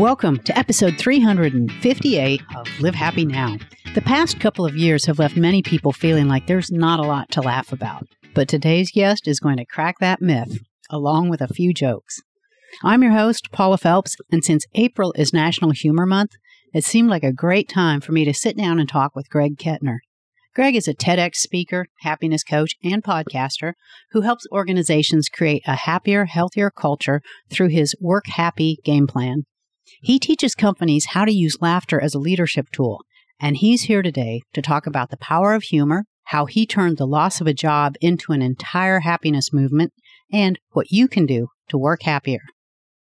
Welcome to episode 358 of Live Happy Now. The past couple of years have left many people feeling like there's not a lot to laugh about, but today's guest is going to crack that myth, along with a few jokes. I'm your host, Paula Phelps, and since April is National Humor Month, it seemed like a great time for me to sit down and talk with Greg Kettner. Greg is a TEDx speaker, happiness coach, and podcaster who helps organizations create a happier, healthier culture through his Work Happy game plan. He teaches companies how to use laughter as a leadership tool, and he's here today to talk about the power of humor, how he turned the loss of a job into an entire happiness movement, and what you can do to work happier.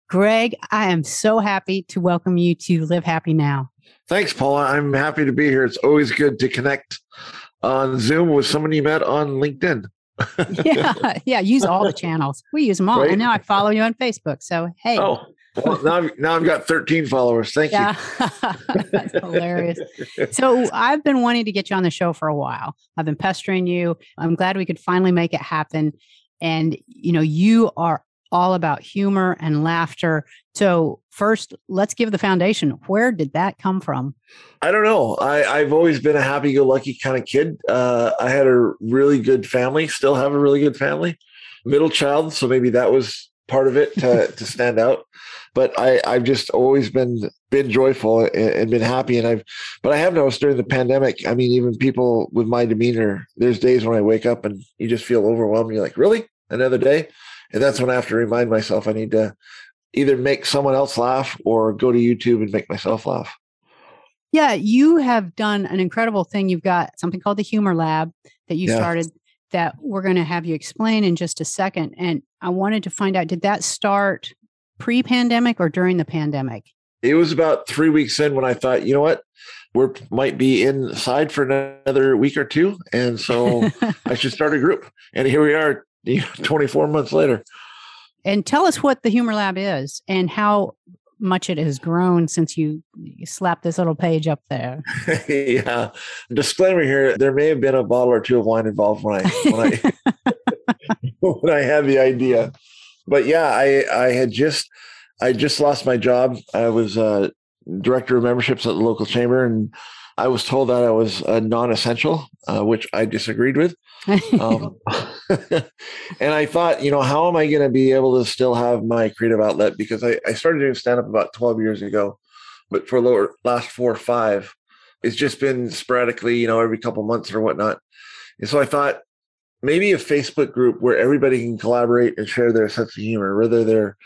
Greg, I am so happy to welcome you to Live Happy Now. Thanks, Paula. I'm happy to be here. It's always good to connect on Zoom with someone you met on LinkedIn. yeah, yeah. Use all the channels. We use them all. Right? And now I follow you on Facebook. So hey. Oh, well, now, I've, now I've got 13 followers. Thank yeah. you. That's hilarious. So I've been wanting to get you on the show for a while. I've been pestering you. I'm glad we could finally make it happen. And you know, you are all about humor and laughter. So, first, let's give the foundation. Where did that come from? I don't know. I, have always been a happy go lucky kind of kid. Uh, I had a really good family, still have a really good family, middle child. So, maybe that was part of it to, to stand out. But I, I've just always been been joyful and, and, been happy. And I've, but I have noticed during the pandemic. I mean, even people with my demeanor, there's days when I wake up and you just feel overwhelmed. You're like, really, another day? And that's when I have to remind myself I need to either make someone else laugh or go to YouTube and make myself laugh. Yeah, you have done an incredible thing. You've got something called the Humor Lab that you yeah. started that we're going to have you explain in just a second. And I wanted to find out did that start pre pandemic or during the pandemic? It was about three weeks in when I thought, you know what, we might be inside for another week or two. And so I should start a group. And here we are 24 months later. And tell us what the Humor Lab is and how much it has grown since you, you slapped this little page up there. yeah. Disclaimer here: there may have been a bottle or two of wine involved when I when I when I had the idea, but yeah, I I had just I just lost my job. I was uh, director of memberships at the local chamber, and I was told that I was a non-essential, uh, which I disagreed with. Um, and I thought, you know, how am I going to be able to still have my creative outlet? Because I, I started doing stand up about 12 years ago, but for the last four or five, it's just been sporadically, you know, every couple months or whatnot. And so I thought maybe a Facebook group where everybody can collaborate and share their sense of humor, whether they're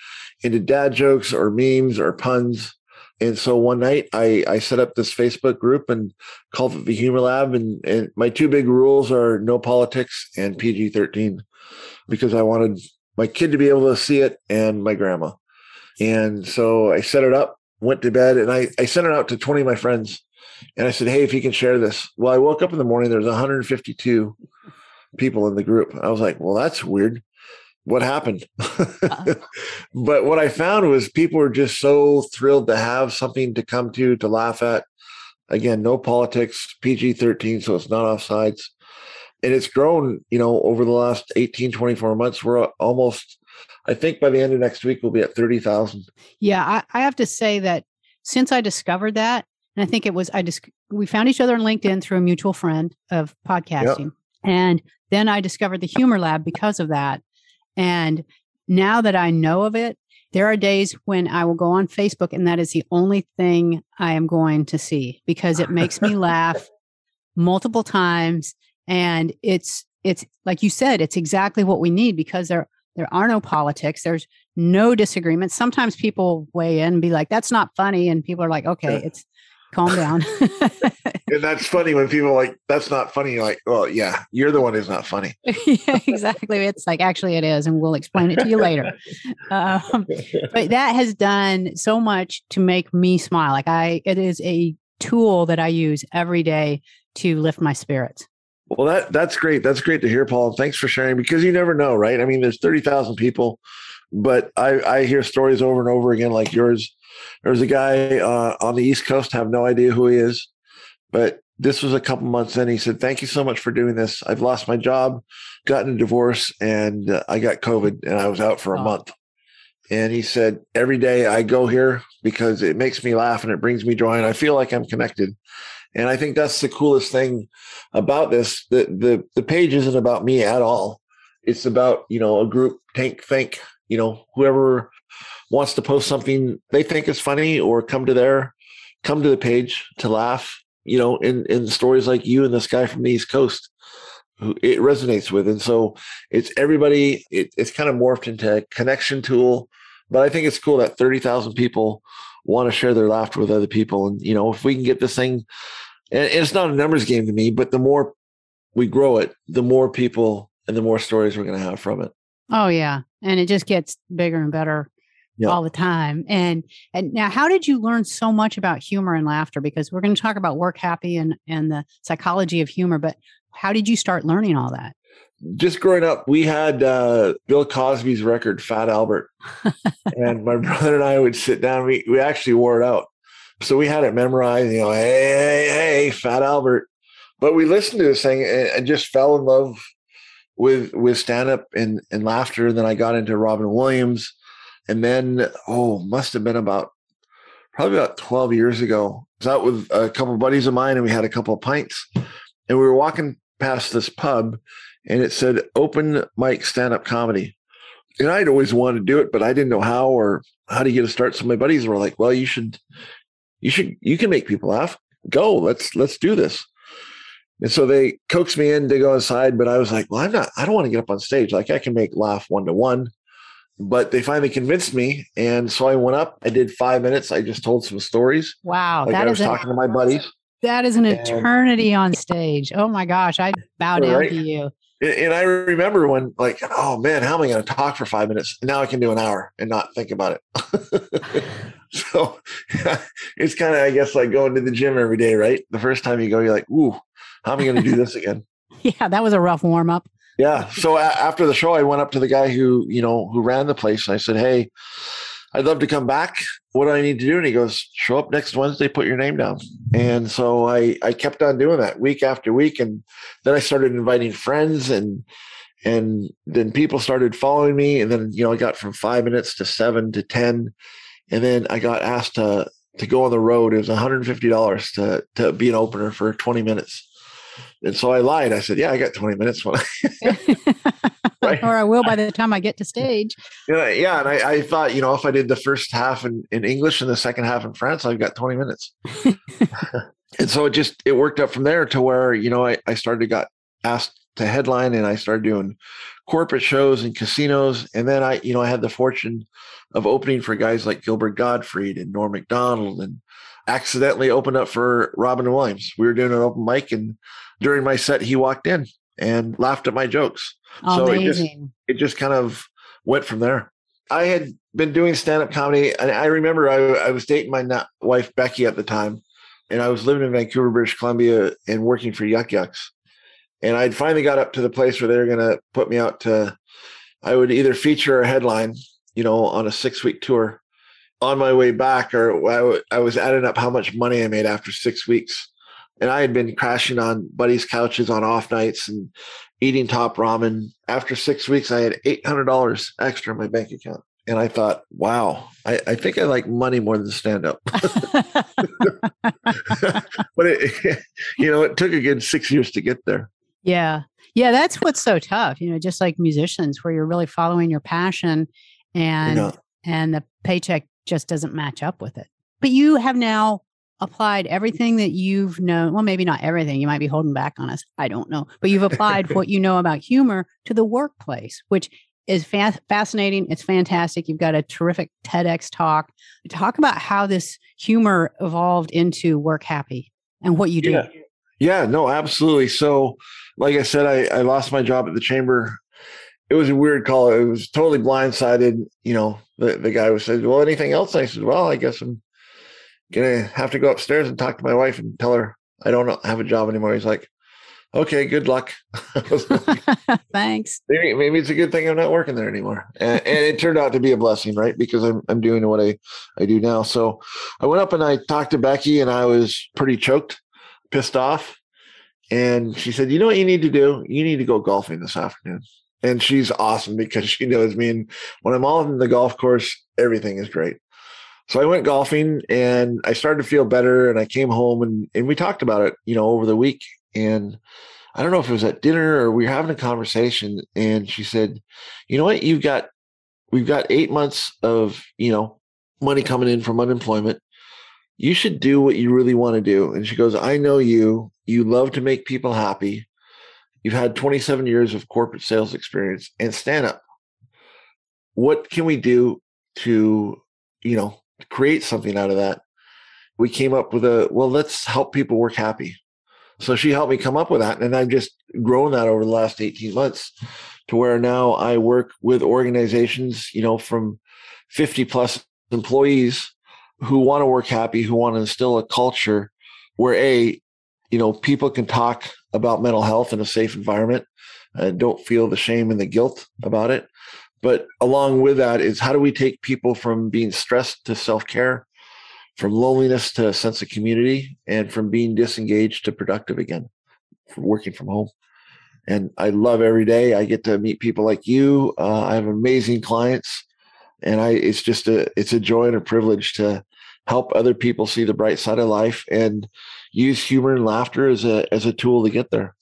into dad jokes or memes or puns. And so one night I, I set up this Facebook group and called it the Humor Lab. And, and my two big rules are no politics and PG 13 because I wanted my kid to be able to see it and my grandma. And so I set it up, went to bed, and I, I sent it out to 20 of my friends. And I said, Hey, if you can share this. Well, I woke up in the morning, there's 152 people in the group. I was like, Well, that's weird what happened. uh-huh. but what I found was people were just so thrilled to have something to come to, to laugh at. Again, no politics, PG 13, so it's not offsides. And it's grown, you know, over the last 18, 24 months. We're almost, I think by the end of next week, we'll be at 30,000. Yeah, I, I have to say that since I discovered that, and I think it was, I just, we found each other on LinkedIn through a mutual friend of podcasting. Yep. And then I discovered the Humor Lab because of that. And now that I know of it, there are days when I will go on Facebook and that is the only thing I am going to see because it makes me laugh multiple times. And it's it's like you said it's exactly what we need because there there are no politics. There's no disagreements sometimes people weigh in and be like that's not funny. And people are like okay it's calm down. and that's funny when people like, that's not funny. You're like, well, yeah, you're the one who's not funny. yeah, exactly. It's like, actually, it is. And we'll explain it to you later. Um, but that has done so much to make me smile. Like, I, it is a tool that I use every day to lift my spirits. Well, that that's great. That's great to hear, Paul. Thanks for sharing because you never know, right? I mean, there's thirty thousand people, but I I hear stories over and over again like yours there was a guy uh, on the East Coast, have no idea who he is, but this was a couple months in. He said, "Thank you so much for doing this. I've lost my job, gotten a divorce, and uh, I got COVID, and I was out for a month." And he said, Every day I go here because it makes me laugh and it brings me joy and I feel like I'm connected. And I think that's the coolest thing about this. The the the page isn't about me at all. It's about, you know, a group think think, you know, whoever wants to post something they think is funny or come to their come to the page to laugh, you know, in in stories like you and this guy from the East Coast who it resonates with. And so it's everybody, it, it's kind of morphed into a connection tool. But I think it's cool that 30,000 people want to share their laughter with other people. And, you know, if we can get this thing, and it's not a numbers game to me, but the more we grow it, the more people and the more stories we're going to have from it. Oh, yeah. And it just gets bigger and better yep. all the time. And and now how did you learn so much about humor and laughter? Because we're going to talk about work happy and and the psychology of humor, but how did you start learning all that? Just growing up, we had uh, Bill Cosby's record, Fat Albert. and my brother and I would sit down. We, we actually wore it out. So we had it memorized, you know, hey, hey, hey, Fat Albert. But we listened to this thing and, and just fell in love with with stand up and, and laughter. And then I got into Robin Williams. And then, oh, must have been about probably about 12 years ago. I was out with a couple of buddies of mine and we had a couple of pints. And we were walking past this pub and it said open mic stand up comedy. And I'd always wanted to do it, but I didn't know how or how to get a start. So my buddies were like, well, you should, you should, you can make people laugh. Go, let's, let's do this. And so they coaxed me in to go inside, but I was like, well, I'm not, I don't want to get up on stage. Like I can make laugh one to one, but they finally convinced me. And so I went up, I did five minutes. I just told some stories. Wow. Like that I was talking to my buddies. That is an eternity on stage. Oh my gosh, I bow down right? to you. And I remember when, like, oh man, how am I going to talk for five minutes? Now I can do an hour and not think about it. so it's kind of, I guess, like going to the gym every day, right? The first time you go, you're like, ooh, how am I going to do this again? yeah, that was a rough warm up. Yeah. So a- after the show, I went up to the guy who, you know, who ran the place and I said, hey, I'd love to come back. What do I need to do? And he goes, show up next Wednesday, put your name down. And so I, I kept on doing that week after week. And then I started inviting friends and, and then people started following me. And then, you know, I got from five minutes to seven to 10. And then I got asked to, to go on the road. It was $150 to, to be an opener for 20 minutes. And so I lied. I said, "Yeah, I got 20 minutes." When I, right? or I will by the time I get to stage. Yeah, yeah. And I, I thought, you know, if I did the first half in, in English and the second half in France, I've got 20 minutes. and so it just it worked up from there to where you know I, I started to got asked to headline, and I started doing corporate shows and casinos, and then I, you know, I had the fortune of opening for guys like Gilbert Gottfried and Norm Macdonald and accidentally opened up for Robin Williams. We were doing an open mic, and during my set, he walked in and laughed at my jokes. Amazing. So it just, it just kind of went from there. I had been doing stand up comedy, and I remember I, I was dating my wife Becky at the time, and I was living in Vancouver, British Columbia, and working for Yuk Yuk's. And I'd finally got up to the place where they were going to put me out to. I would either feature a headline, you know, on a six week tour, on my way back, or I, w- I was adding up how much money I made after six weeks. And I had been crashing on buddies' couches on off nights and eating top ramen. After six weeks, I had $800 extra in my bank account. And I thought, wow, I, I think I like money more than stand up. but it, you know, it took a good six years to get there. Yeah. Yeah. That's what's so tough, you know, just like musicians, where you're really following your passion and, and the paycheck just doesn't match up with it. But you have now applied everything that you've known. Well, maybe not everything. You might be holding back on us. I don't know. But you've applied what you know about humor to the workplace, which is fa- fascinating. It's fantastic. You've got a terrific TEDx talk. Talk about how this humor evolved into Work Happy and what you do. Yeah, yeah no, absolutely. So, like I said, I, I lost my job at the chamber it was a weird call. It was totally blindsided. You know, the, the guy was said, Well, anything else? I said, Well, I guess I'm gonna have to go upstairs and talk to my wife and tell her I don't have a job anymore. He's like, Okay, good luck. like, Thanks. Maybe, maybe it's a good thing I'm not working there anymore. And, and, it turned out to be a blessing, right? Because I'm I'm doing what I, I do now. So I went up and I talked to Becky and I was pretty choked, pissed off. And she said, You know what you need to do? You need to go golfing this afternoon. and she's awesome because she knows me. And when I'm on the golf course, everything is great. So I went golfing and I started to feel better. And I came home and, and we talked about it, you know, over the week. And I don't know if it was at dinner or we were having a conversation. And she said, you know what? You've got, we've got eight months of, you know, money coming in from unemployment. You should do what you really want to do. And she goes, I know you. You love to make people happy. You've had 27 years of corporate sales experience and stand up. What can we do to, you know, create something out of that? We came up with a, well, let's help people work happy. So she helped me come up with that. And I've just grown that over the last 18 months to where now I work with organizations, you know, from 50 plus employees who want to work happy, who want to instill a culture where a, you know, people can talk about mental health in a safe environment and don't feel the shame and the guilt about it. But along with that is how do we take people from being stressed to self care, from loneliness to a sense of community, and from being disengaged to productive again, from working from home. And I love every day. I get to meet people like you. Uh, I have amazing clients, and I it's just a it's a joy and a privilege to help other people see the bright side of life and use humor and laughter as a as a tool to get there.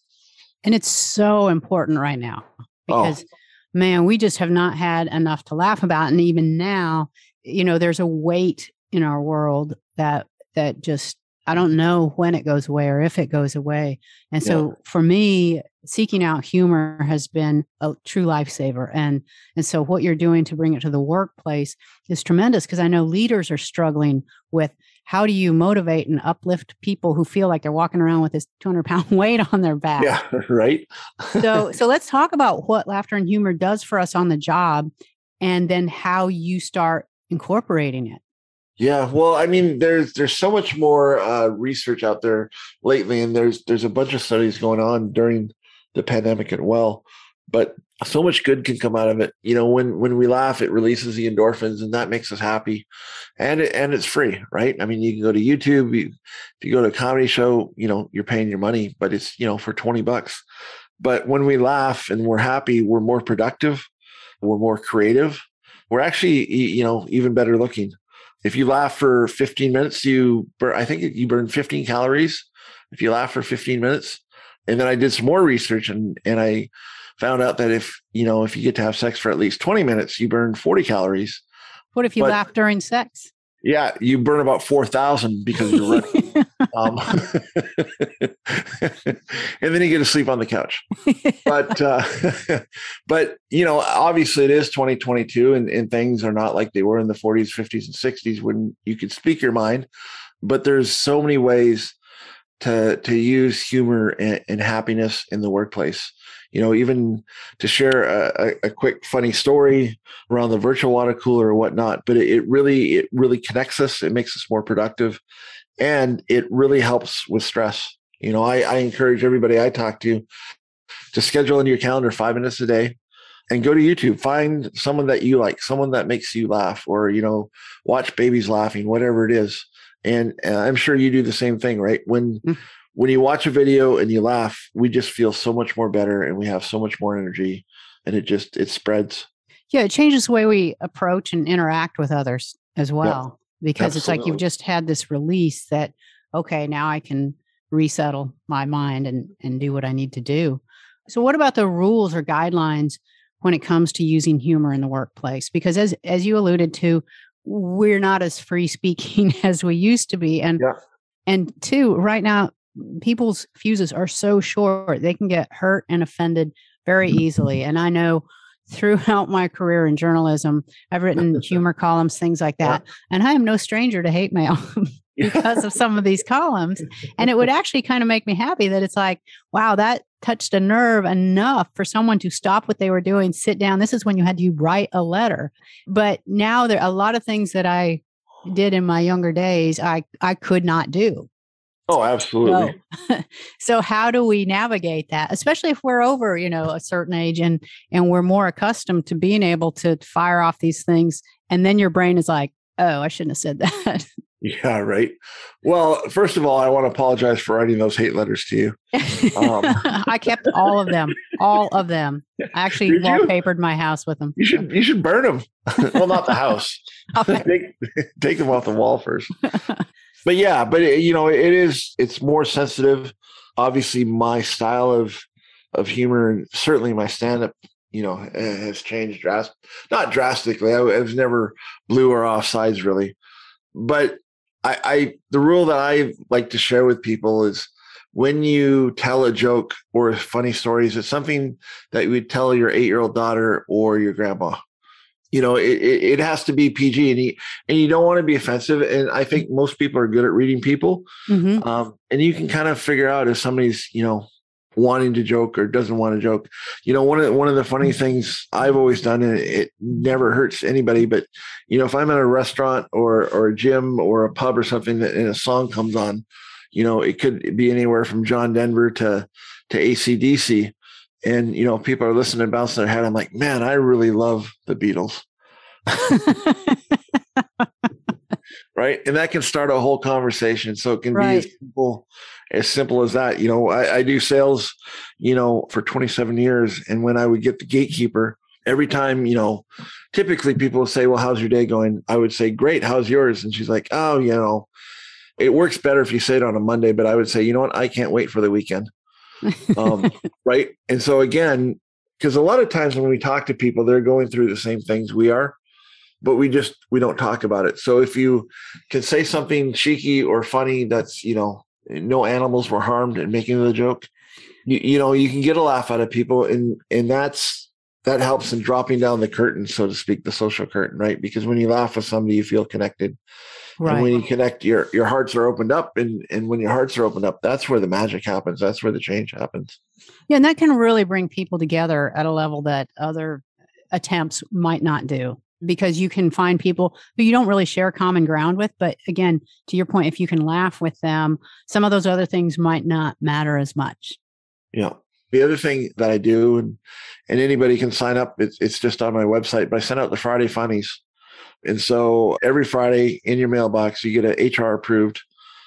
And it's so important right now oh. because oh. Man, we just have not had enough to laugh about and even now, you know, there's a weight in our world that that just I don't know when it goes away or if it goes away. And so yeah. for me, seeking out humor has been a true lifesaver. And and so what you're doing to bring it to the workplace is tremendous because I know leaders are struggling with how do you motivate and uplift people who feel like they're walking around with this 200 pound weight on their back. Yeah, right. so so let's talk about what laughter and humor does for us on the job and then how you start incorporating it. Yeah, well, I mean, there's there's so much more uh, research out there lately, and there's there's a bunch of studies going on during the pandemic as well. But so much good can come out of it. You know, when when we laugh, it releases the endorphins, and that makes us happy, and it, and it's free, right? I mean, you can go to YouTube. You, if you go to a comedy show, you know, you're paying your money, but it's you know for twenty bucks. But when we laugh and we're happy, we're more productive, we're more creative, we're actually you know even better looking if you laugh for 15 minutes, you burn, I think you burn 15 calories if you laugh for 15 minutes. And then I did some more research and, and I found out that if, you know, if you get to have sex for at least 20 minutes, you burn 40 calories. What if you but, laugh during sex? Yeah, you burn about 4,000 because you're running. um, and then you get to sleep on the couch. But, uh, but, you know, obviously it is 2022 and, and things are not like they were in the 40s, 50s, and 60s when you could speak your mind. But there's so many ways to, to use humor and, and happiness in the workplace you know, even to share a, a, quick funny story around the virtual water cooler or whatnot. But it, it really, it really connects us. It makes us more productive, and it really helps with stress. You know, I, I encourage everybody I talk to to schedule in your calendar five minutes a day and go to YouTube. Find someone that you like, someone that makes you laugh, or you know, watch babies laughing, whatever it is. And, and I'm sure you do the same thing, right? When mm when you watch a video and you laugh, we just feel so much more better and we have so much more energy and it just it spreads. Yeah, it changes the way we approach and interact with others as well. because Absolutely. it's like you've just had this release that okay, now I can resettle my mind and and do what I need to do. So what about the rules or guidelines when it comes to using humor in the workplace? Because as as you alluded to, we're not as free speaking as we used to be. And yeah. and two, right now people's fuses are so short they can get hurt and offended very mm-hmm. easily. And i know throughout my career in journalism i've written humor columns things like that. Yeah. and i am no stranger to hate mail because of some of these columns and it would actually kind of make me happy that it's like wow that touched a nerve enough for someone to stop what they were doing sit down this is when you had to write a letter but now there are a lot of things that i did in my younger days i i could not do Oh, absolutely. So, so, how do we navigate that, especially if we're over, you know, a certain age and and we're more accustomed to being able to fire off these things, and then your brain is like, "Oh, I shouldn't have said that." Yeah, right. Well, first of all, I want to apologize for writing those hate letters to you. Um, I kept all of them, all of them. I actually wallpapered my house with them. You should you should burn them. well, not the house. take, take them off the wall first. but yeah, but it, you know, it is it's more sensitive. Obviously, my style of of humor and certainly my stand up you know has changed drastic not drastically I, I was never blue or off sides really but I, I the rule that I like to share with people is when you tell a joke or a funny story, is it something that you would tell your eight year old daughter or your grandma? You know, it, it, has to be PG and you, and you don't want to be offensive. And I think most people are good at reading people. Mm-hmm. Um, and you can kind of figure out if somebody's, you know, wanting to joke or doesn't want to joke. You know, one of the, one of the funny mm. things I've always done, and it never hurts anybody, but you know, if I'm at a restaurant or or a gym or a pub or something, that and a song comes on, you know, it could be anywhere from John Denver to to ACDC, and you know, people are listening and bouncing their head. I'm like, man, I really love the Beatles. right and that can start a whole conversation so it can right. be as simple as simple as that. You know I, I, do sales you know for 27 years and when i would get the gatekeeper every time you know typically people say well how's your day going? I would say great how's yours? And she's like oh you know it works better if you say it on a monday. But i would say you know what? I can't wait for the weekend. Um, right? And so again because a lot of times when we talk to people they're going through the same things we are but we just we don't talk about it. So if you can say something cheeky or funny that's you know no animals were harmed in making the joke, you, you know you can get a laugh out of people, and and that's that helps in dropping down the curtain, so to speak, the social curtain, right? Because when you laugh with somebody, you feel connected. Right. And when you connect, your your hearts are opened up, and and when your hearts are opened up, that's where the magic happens. That's where the change happens. Yeah, and that can really bring people together at a level that other attempts might not do because you can find people who you don't really share common ground with. But again, to your point, if you can laugh with them, some of those other things might not matter as much. Yeah. The other thing that I do, and and anybody can sign up. It's it's just on my website. But I send out the Friday funnies, and so every Friday in your mailbox you get an HR approved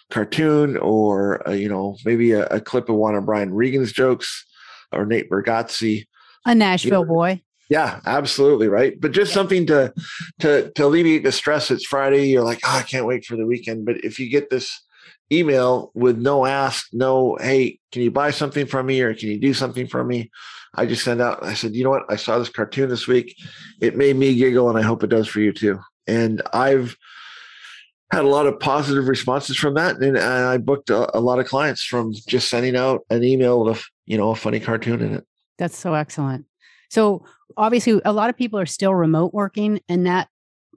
cartoon or a, you know maybe a, a, clip of one of Brian Regan's jokes or Nate Bargatze. A Nashville you know, boy. Yeah, absolutely, right. But just something to to to alleviate the stress. It's Friday. You're like, oh, I can't wait for the weekend. But if you get this email with no ask, no, hey, can you buy something from me or can you do something for me? I just send out. I said, you know what? I saw this cartoon this week. It made me giggle, and I hope it does for you too. And I've had a lot of positive responses from that, and I booked a, a lot of clients from just sending out an email with a you know a funny cartoon in it. That's so excellent. So obviously, a lot of people are still remote working, and that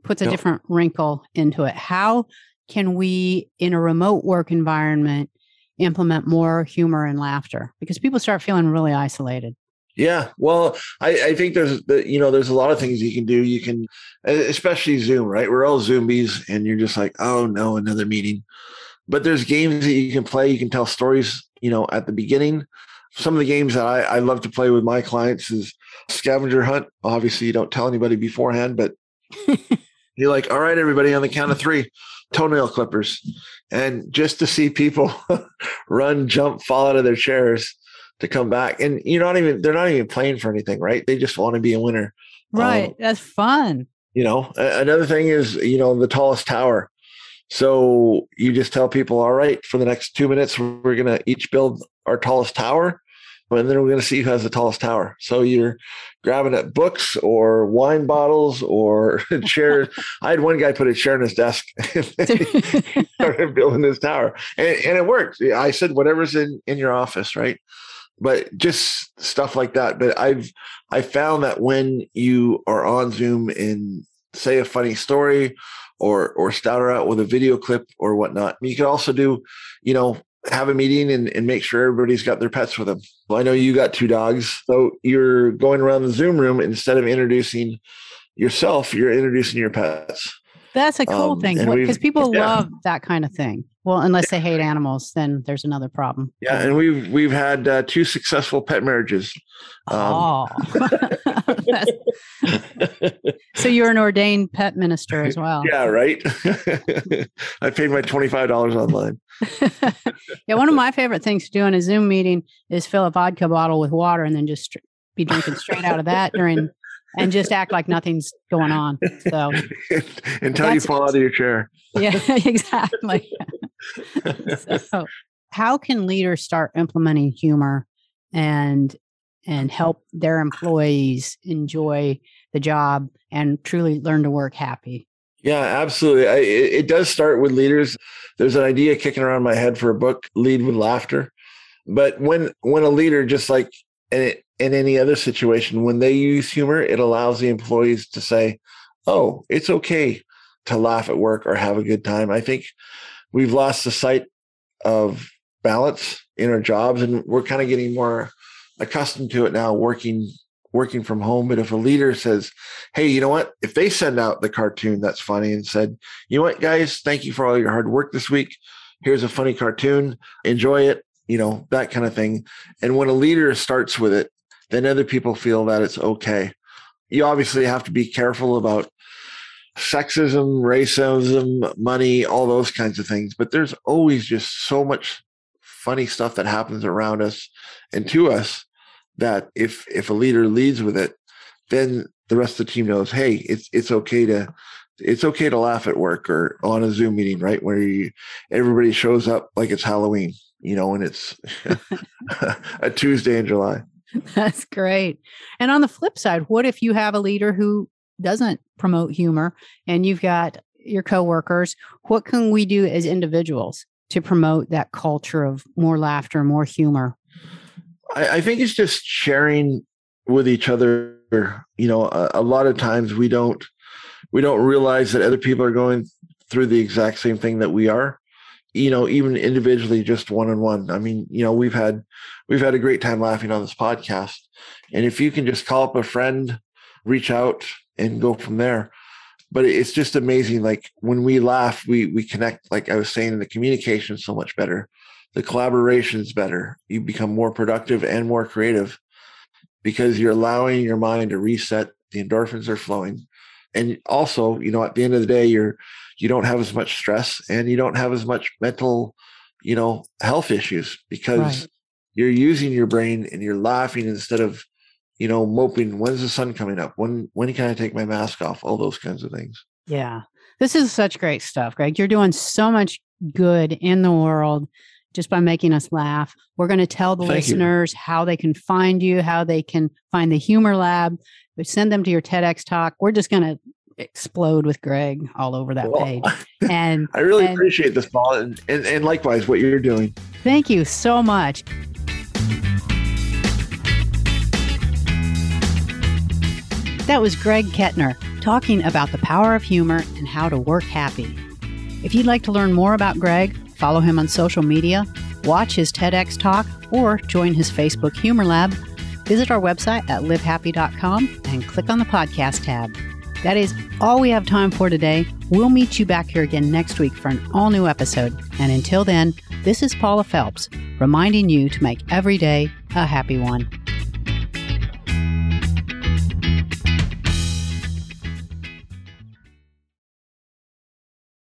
puts a yep. different wrinkle into it. How can we, in a remote work environment, implement more humor and laughter? Because people start feeling really isolated. Yeah, well, I, I think there's you know there's a lot of things you can do. You can, especially Zoom, right? We're all Zoomies, and you're just like, oh no, another meeting. But there's games that you can play. You can tell stories, you know, at the beginning. Some of the games that I, I love to play with my clients is scavenger hunt. Obviously, you don't tell anybody beforehand, but you're like, all right, everybody, on the count of three, toenail clippers. And just to see people run, jump, fall out of their chairs to come back. And you're not even, they're not even playing for anything, right? They just want to be a winner. Right. Um, That's fun. You know, another thing is, you know, the tallest tower. So you just tell people, all right, for the next two minutes, we're going to each build our tallest tower and then we're going to see who has the tallest tower. So you're grabbing at books or wine bottles or chairs. I had one guy put a chair in his desk and started building his tower, and, and it worked. I said, "Whatever's in in your office, right?" But just stuff like that. But I've I found that when you are on Zoom and say a funny story or or start out with a video clip or whatnot. You can also do, you know, have a meeting and, and make sure everybody's got their pets with them. Well, I know you got two dogs. So you're going around the Zoom room instead of introducing yourself, you're introducing your pets. That's a cool Um, thing because people yeah. love that kind of thing. Well, unless they hate animals, then there's another problem. Yeah, and we've we've had uh, two successful pet marriages. Um, oh, so you're an ordained pet minister as well. yeah, right. I paid my twenty five dollars online. yeah, one of my favorite things to do in a Zoom meeting is fill a vodka bottle with water and then just be drinking straight out of that during and just act like nothing's going on. So, Until you fall out of your chair. yeah, exactly. so, how can leaders start implementing humor and and help their employees enjoy the job and truly learn to work happy? Yeah, absolutely. I, it, it does start with leaders. There's an idea kicking around my head for a book, "Lead with Laughter." But when when a leader, just like and it- in any other situation, when they use humor, it allows the employees to say, "Oh, it's okay to laugh at work or have a good time." I think we've lost the sight of balance in our jobs, and we're kind of getting more accustomed to it now, working working from home. But if a leader says, hey, you know what? If they send out the cartoon that's funny and said, you know what, guys, thank you for all your hard work this week. Here's a funny cartoon. Enjoy it. You know, that kind of thing. And when a leader starts with it, then other people feel that it's okay. You obviously have to be careful about sexism, racism, money, all those kinds of things. But there's always just so much funny stuff that happens around us and to us that if if a leader leads with it, then the rest of the team knows, hey, it's it's okay to it's okay to laugh at work or on a Zoom meeting, right? Where you everybody shows up like it's Halloween, you know, and it's a Tuesday in July. That's great. And on the flip side, what if you have a leader who doesn't promote humor and you've got your coworkers? What can we do as individuals to promote that culture of more laughter, more humor? I, I think it's just sharing with each other. You know, a, a lot of times we don't we don't realize that other people are going through the exact same thing that we are. You know, even individually, just one on one. I mean, you know, we've had we've had a great time laughing on this podcast, and if you can just call up a friend, reach out, and go from there. But it's just amazing. Like when we laugh, we we connect. Like I was saying, the communication is so much better the collaboration's better. You become more productive and more creative because you're allowing your mind to reset. The endorphins are flowing. And also, you know, at the end of the day, you're you don't have as much stress and you don't have as much mental, you know, health issues because Right. you're using your brain and you're laughing instead of, you know, moping, when's the sun coming up? When when can I take my mask off? All those kinds of things. Yeah. This is such great stuff, Greg. You're doing so much good in the world just by making us laugh. We're going to tell the Thank you. listeners how they can find you, how they can find the Humor Lab. We send them to your TEDx talk. We're just going to explode with Greg all over that Well, page. And I really and- appreciate this, Paul, and, and, and likewise what you're doing. thank you so much. That was Greg Kettner talking about the power of humor and how to work happy. If you'd like to learn more about Greg, follow him on social media, watch his TEDx talk, or join his Facebook Humor Lab, visit our website at livehappy.com and click on the podcast tab. That is all we have time for today. We'll meet you back here again next week for an all new episode. And until then, this is Paula Phelps reminding you to make every day a happy one.